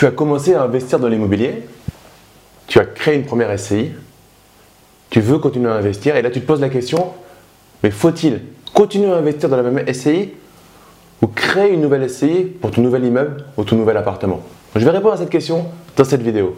tu as commencé à investir dans l'immobilier, tu as créé une première SCI, tu veux continuer à investir, et là tu te poses la question, mais faut-il continuer à investir dans la même SCI ou créer une nouvelle SCI pour ton nouvel immeuble ou ton nouvel appartement? Je vais répondre à cette question dans cette vidéo.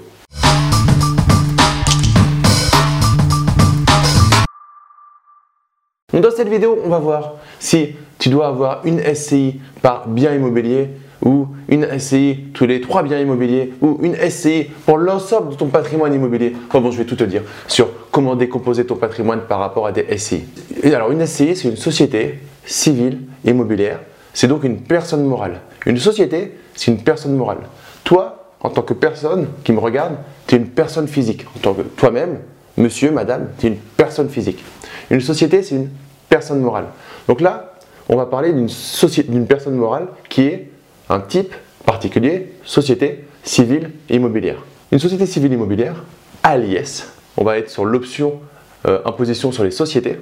Dans cette vidéo, on va voir si tu dois avoir une SCI par bien immobilier ou une SCI tous les trois biens immobiliers ou une SCI pour l'ensemble de ton patrimoine immobilier. bon, je vais tout te dire sur comment décomposer ton patrimoine par rapport à des SCI. Alors, une SCI, c'est une société civile immobilière. C'est donc une personne morale. Une société, c'est une personne morale. Toi, en tant que personne qui me regarde, tu es une personne physique. En tant que toi-même, monsieur, madame, tu es une personne physique. Une société, c'est une personne morale. Donc là, on va parler d'une personne morale qui est un type particulier, société civile immobilière. Une société civile immobilière, à l'IS, on va être sur l'option euh, imposition sur les sociétés,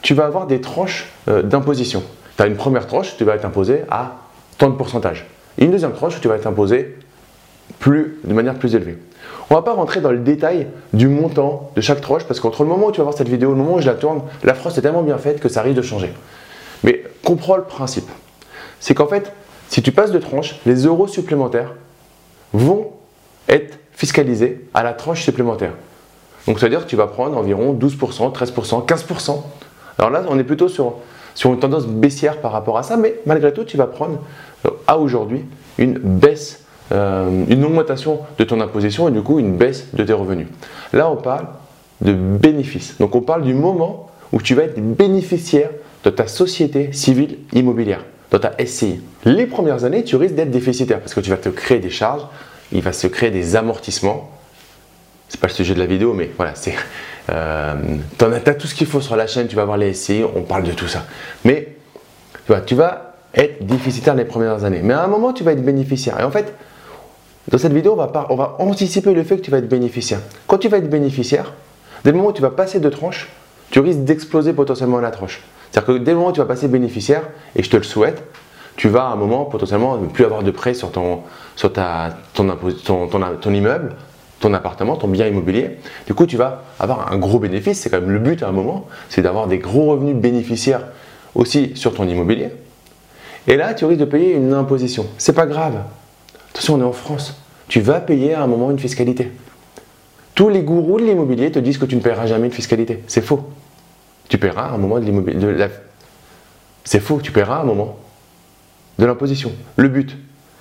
tu vas avoir des tranches euh, d'imposition. Tu as une première tranche, tu vas être imposé à tant de pourcentage. Une deuxième tranche, tu vas être imposé plus, de manière plus élevée. On ne va pas rentrer dans le détail du montant de chaque tranche parce qu'entre le moment où tu vas voir cette vidéo et le moment où je la tourne, la France est tellement bien faite que ça risque de changer. Mais comprends le principe. C'est qu'en fait, si tu passes de tranche, les euros supplémentaires vont être fiscalisés à la tranche supplémentaire. Donc, c'est-à-dire que tu vas prendre environ 12%, 13%, 15%. Alors là, on est plutôt sur, une tendance baissière par rapport à ça, mais malgré tout, tu vas prendre euh, à aujourd'hui une baisse, euh, une augmentation de ton imposition et du coup une baisse de tes revenus. Là, on parle de bénéfices. Donc, on parle du moment où tu vas être bénéficiaire de ta société civile immobilière dans ta SCI. Les premières années, tu risques d'être déficitaire parce que tu vas te créer des charges, il va se créer des amortissements. C'est pas le sujet de la vidéo, mais voilà, c'est. Euh, tu as, tout ce qu'il faut sur la chaîne, tu vas voir les SCI, on parle de tout ça. Mais tu, vas être déficitaire les premières années. Mais à un moment, tu vas être bénéficiaire. Et en fait, dans cette vidéo, on va anticiper le fait que tu vas être bénéficiaire. Quand tu vas être bénéficiaire, dès le moment où tu vas passer de tranche, tu risques d'exploser potentiellement la tranche. C'est-à-dire que dès le moment où tu vas passer bénéficiaire, et je te le souhaite, tu vas à un moment potentiellement ne plus avoir de prêt sur ton, immeuble, ton appartement, ton bien immobilier. Du coup, tu vas avoir un gros bénéfice. C'est quand même le but à un moment, c'est d'avoir des gros revenus bénéficiaires aussi sur ton immobilier. Et là, tu risques de payer une imposition. C'est pas grave. Attention, on est en France. Tu vas payer à un moment une fiscalité. Tous les gourous de l'immobilier te disent que tu ne paieras jamais une fiscalité. C'est faux tu paieras un moment de l'immobilier. C'est faux, tu paieras un moment de l'imposition. Le but,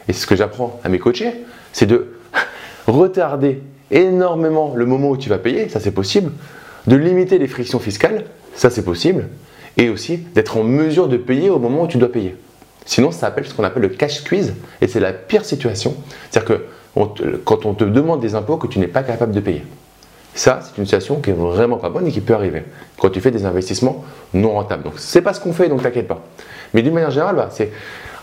et c'est ce que j'apprends à mes coachés, c'est de retarder énormément le moment où tu vas payer, ça c'est possible, de limiter les frictions fiscales, ça c'est possible, et aussi d'être en mesure de payer au moment où tu dois payer. Sinon, ça s'appelle ce qu'on appelle le cash squeeze, et c'est la pire situation. C'est-à-dire que quand on te demande des impôts que tu n'es pas capable de payer. Ça, c'est une situation qui est vraiment pas bonne et qui peut arriver quand tu fais des investissements non rentables. Donc, c'est pas ce qu'on fait, donc t'inquiète pas. Mais d'une manière générale, c'est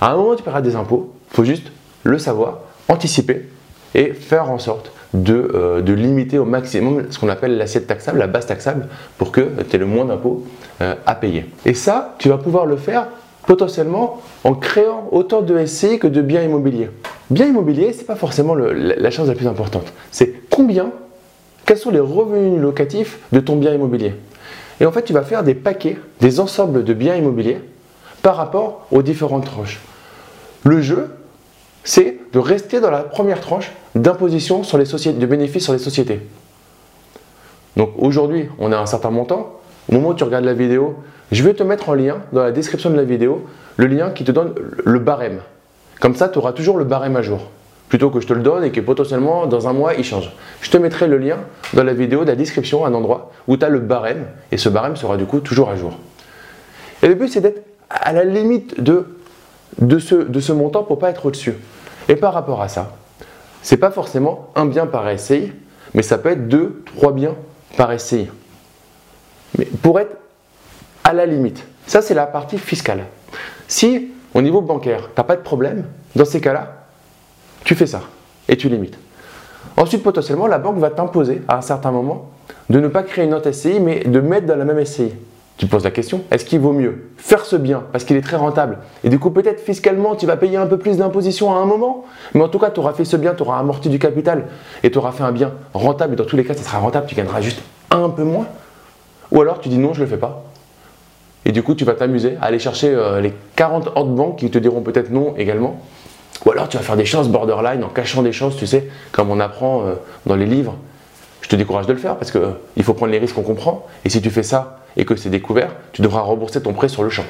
à un moment tu paieras des impôts, faut juste le savoir, anticiper et faire en sorte de, euh, limiter au maximum ce qu'on appelle l'assiette taxable, la base taxable, pour que tu aies le moins d'impôts euh, à payer. Et ça, tu vas pouvoir le faire potentiellement en créant autant de SCI que de biens immobiliers. Bien immobilier, ce n'est pas forcément la chose la plus importante. C'est combien quels sont les revenus locatifs de ton bien immobilier Et en fait, tu vas faire des paquets, des ensembles de biens immobiliers par rapport aux différentes tranches. Le jeu, c'est de rester dans la première tranche d'imposition sur les sociétés, de bénéfices sur les sociétés. Donc aujourd'hui, on a un certain montant. Au moment où tu regardes la vidéo, je vais te mettre en lien dans la description de la vidéo le lien qui te donne le barème. Comme ça, tu auras toujours le barème à jour plutôt que je te le donne et que potentiellement dans un mois il change. Je te mettrai le lien dans la vidéo de la description, un endroit où tu as le barème et ce barème sera du coup toujours à jour. Et le but c'est d'être à la limite de, de, ce, de ce montant pour pas être au-dessus. Et par rapport à ça, c'est pas forcément un bien par SCI, mais ça peut être deux, trois biens par SCI. Mais pour être à la limite, ça c'est la partie fiscale. Si au niveau bancaire, tu n'as pas de problème, dans ces cas-là, tu fais ça et tu limites. Ensuite, potentiellement, la banque va t'imposer à un certain moment de ne pas créer une autre SCI, mais de mettre dans la même SCI. tu poses la question, est-ce qu'il vaut mieux faire ce bien parce qu'il est très rentable et du coup peut-être fiscalement tu vas payer un peu plus d'imposition à un moment, mais en tout cas tu auras fait ce bien, tu auras amorti du capital et tu auras fait un bien rentable et dans tous les cas ça sera rentable, tu gagneras juste un peu moins Ou alors tu dis non je le fais pas et du coup tu vas t'amuser à aller chercher euh, les 40 autres banques qui te diront peut-être non également ou alors tu vas faire des choses borderline en cachant des choses, tu sais, comme on apprend euh, dans les livres. Je te décourage de le faire parce qu'il euh, faut prendre les risques qu'on comprend et si tu fais ça et que c'est découvert, tu devras rembourser ton prêt sur le champ.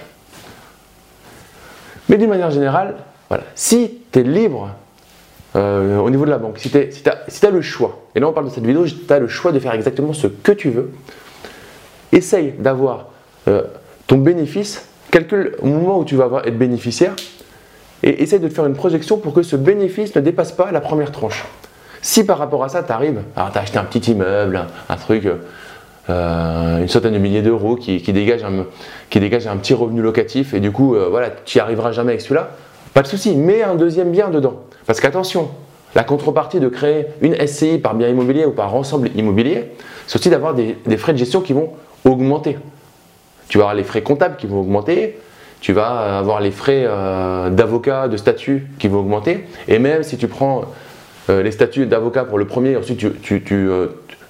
Mais d'une manière générale, si tu es libre euh, au niveau de la banque, si tu as, le choix, et là on parle de cette vidéo, tu as le choix de faire exactement ce que tu veux, essaye d'avoir ton bénéfice, calcule au moment où tu vas être bénéficiaire, et essaye de faire une projection pour que ce bénéfice ne dépasse pas la première tranche. Si par rapport à ça, tu arrives, alors tu as acheté un petit immeuble, un truc, euh, une centaine de milliers d'euros qui, dégage un, qui dégage un petit revenu locatif et du coup, euh, voilà, tu n'y arriveras jamais avec celui-là, pas de souci, mets un deuxième bien dedans. Parce qu'attention, la contrepartie de créer une SCI par bien immobilier ou par ensemble immobilier, c'est aussi d'avoir des, frais de gestion qui vont augmenter. Tu vas avoir les frais comptables qui vont augmenter, tu vas avoir les frais euh, d'avocat, de statut qui vont augmenter, et même si tu prends les statuts d'avocat pour le premier, ensuite tu, tu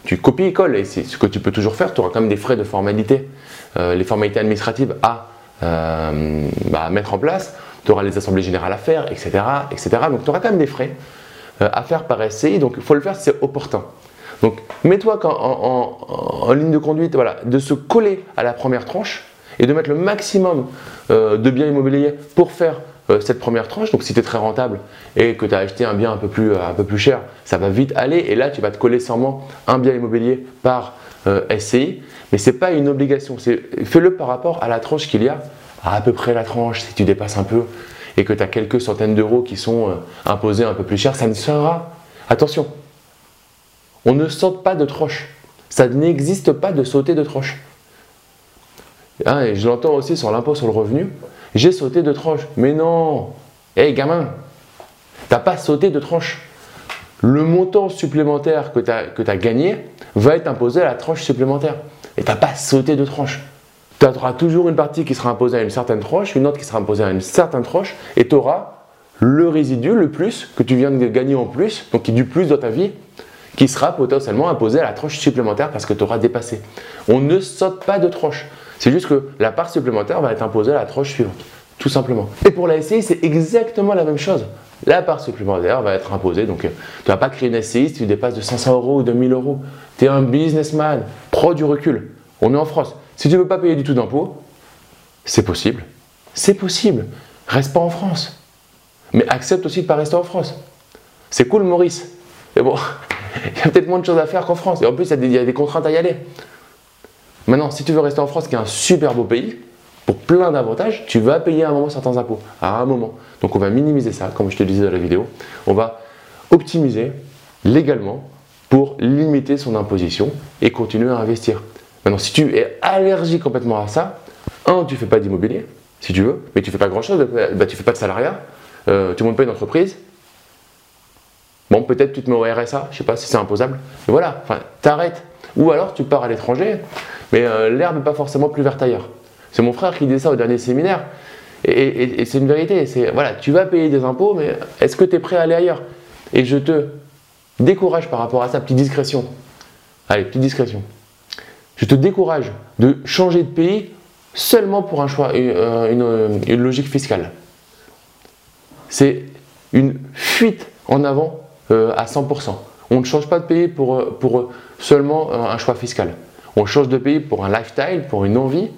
tu copies-colles et c'est ce que tu peux toujours faire. Tu auras quand même des frais de formalité, euh, les formalités administratives à, euh, bah, mettre en place. Tu auras les assemblées générales à faire, etc. etc. Donc tu auras quand même des frais euh, à faire par SCI. Donc il faut le faire, c'est opportun. Donc mets-toi en, ligne de conduite voilà, de se coller à la première tranche et de mettre le maximum de biens immobiliers pour faire euh, cette première tranche. Donc si tu es très rentable et que tu as acheté un bien un peu, plus, euh, un peu plus cher, ça va vite aller. Et là, tu vas te coller sûrement un bien immobilier par euh, SCI. Mais ce n'est pas une obligation. Fais-le par rapport à la tranche qu'il y a, à, à peu près la tranche, si tu dépasses un peu et que tu as quelques centaines d'euros qui sont imposés un peu plus cher, ça ne sera. Attention, on ne saute pas de tranche. Ça n'existe pas de sauter de tranche. Hein, et je l'entends aussi sur l'impôt sur le revenu. J'ai sauté de tranche. Mais non Hé hey, gamin T'as pas sauté de tranche. Le montant supplémentaire que tu as, gagné va être imposé à la tranche supplémentaire. Et tu n'as pas sauté de tranche. Tu auras toujours une partie qui sera imposée à une certaine tranche, une autre qui sera imposée à une certaine tranche, et tu auras le résidu, le plus, que tu viens de gagner en plus, donc qui est du plus dans ta vie, qui sera potentiellement imposé à la tranche supplémentaire parce que tu auras dépassé. On ne saute pas de tranche. C'est juste que la part supplémentaire va être imposée à la tranche suivante, tout simplement. Et pour la SCI, c'est exactement la même chose. La part supplémentaire va être imposée. Donc, euh, tu ne vas pas créer une SCI si tu dépasses de 500 euros ou de 1000 euros. Tu es un businessman, pro du recul. On est en France. Si tu ne veux pas payer du tout d'impôts, c'est possible. C'est possible. Reste pas en France. Mais accepte aussi de ne pas rester en France. C'est cool, Maurice. Mais bon, il y a peut-être moins de choses à faire qu'en France. Et en plus, il y, a des contraintes à y aller. Maintenant, si tu veux rester en France, qui est un super beau pays, pour plein d'avantages, tu vas payer à un moment certains impôts, à un moment. Donc on va minimiser ça, comme je te disais dans la vidéo. On va optimiser légalement pour limiter son imposition et continuer à investir. Maintenant, si tu es allergique complètement à ça, un, tu fais pas d'immobilier, si tu veux, mais tu ne fais pas grand-chose, bah, tu fais pas de salariat, euh, tu ne montes pas une entreprise. Bon, peut-être tu te mets au RSA, je ne sais pas si c'est imposable. Mais voilà, enfin, t'arrêtes. Ou alors tu pars à l'étranger, mais euh, l'herbe n'est pas forcément plus verte ailleurs. C'est mon frère qui disait ça au dernier séminaire. Et, c'est une vérité. Voilà, tu vas payer des impôts, mais est-ce que tu es prêt à aller ailleurs? Et je te décourage par rapport à ça, petite discrétion. Allez, petite discrétion. Je te décourage de changer de pays seulement pour un choix, une, euh, une, logique fiscale. C'est une fuite en avant euh, à 100%. On ne change pas de pays pour seulement un choix fiscal. On change de pays pour un lifestyle, pour une envie,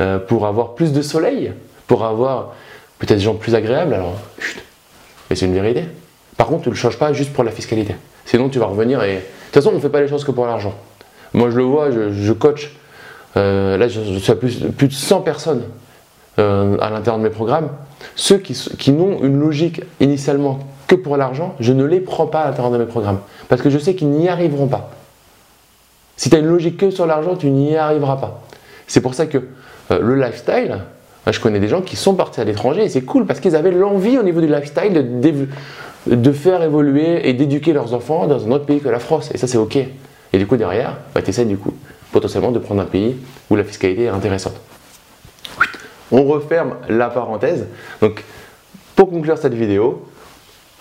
euh, pour avoir plus de soleil, pour avoir peut-être des gens plus agréables. Alors, chut, mais c'est une vérité. Par contre, tu ne le changes pas juste pour la fiscalité. Sinon, tu vas revenir et. De toute façon, on ne fait pas les choses que pour l'argent. Moi, je le vois, je, coach. Euh, là, je, suis à plus, de 100 personnes euh, à l'intérieur de mes programmes. Ceux qui, qui n'ont une logique initialement que pour l'argent, je ne les prends pas à l'intérieur de mes programmes. Parce que je sais qu'ils n'y arriveront pas. Si tu as une logique que sur l'argent, tu n'y arriveras pas. C'est pour ça que euh, le lifestyle, je connais des gens qui sont partis à l'étranger et c'est cool parce qu'ils avaient l'envie au niveau du lifestyle de, faire évoluer et d'éduquer leurs enfants dans un autre pays que la France. Et ça, c'est OK. Et du coup, derrière, bah, tu essaies du coup potentiellement de prendre un pays où la fiscalité est intéressante. On referme la parenthèse. Donc, pour conclure cette vidéo,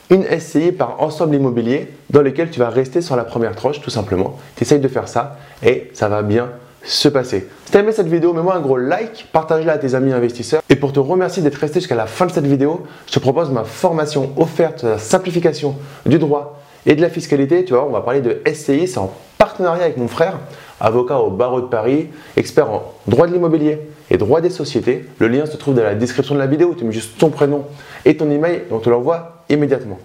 une SCI par ensemble immobilier dans lequel tu vas rester sur la première tranche tout simplement. Tu essayes de faire ça et ça va bien se passer. Si tu as aimé cette vidéo, mets-moi un gros like, partage-la à tes amis investisseurs. Et pour te remercier d'être resté jusqu'à la fin de cette vidéo, je te propose ma formation offerte de la simplification du droit et de la fiscalité. Tu vois, on va parler de SCI, c'est en partenariat avec mon frère, avocat au barreau de Paris, expert en droit de l'immobilier et droit des sociétés. Le lien se trouve dans la description de la vidéo. Tu mets juste ton prénom et ton email et on te l'envoie immédiatement.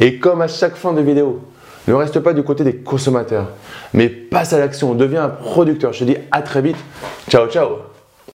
Et comme à chaque fin de vidéo, ne reste pas du côté des consommateurs, mais passe à l'action, deviens un producteur. Je te dis à très vite. Ciao, ciao